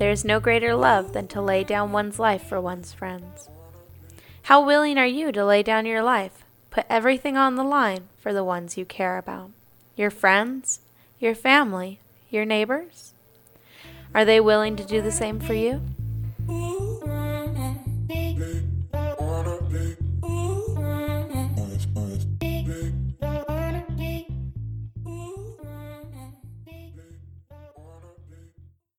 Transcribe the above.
There is no greater love than to lay down one's life for one's friends. How willing are you to lay down your life, put everything on the line for the ones you care about? Your friends? Your family? Your neighbors? Are they willing to do the same for you?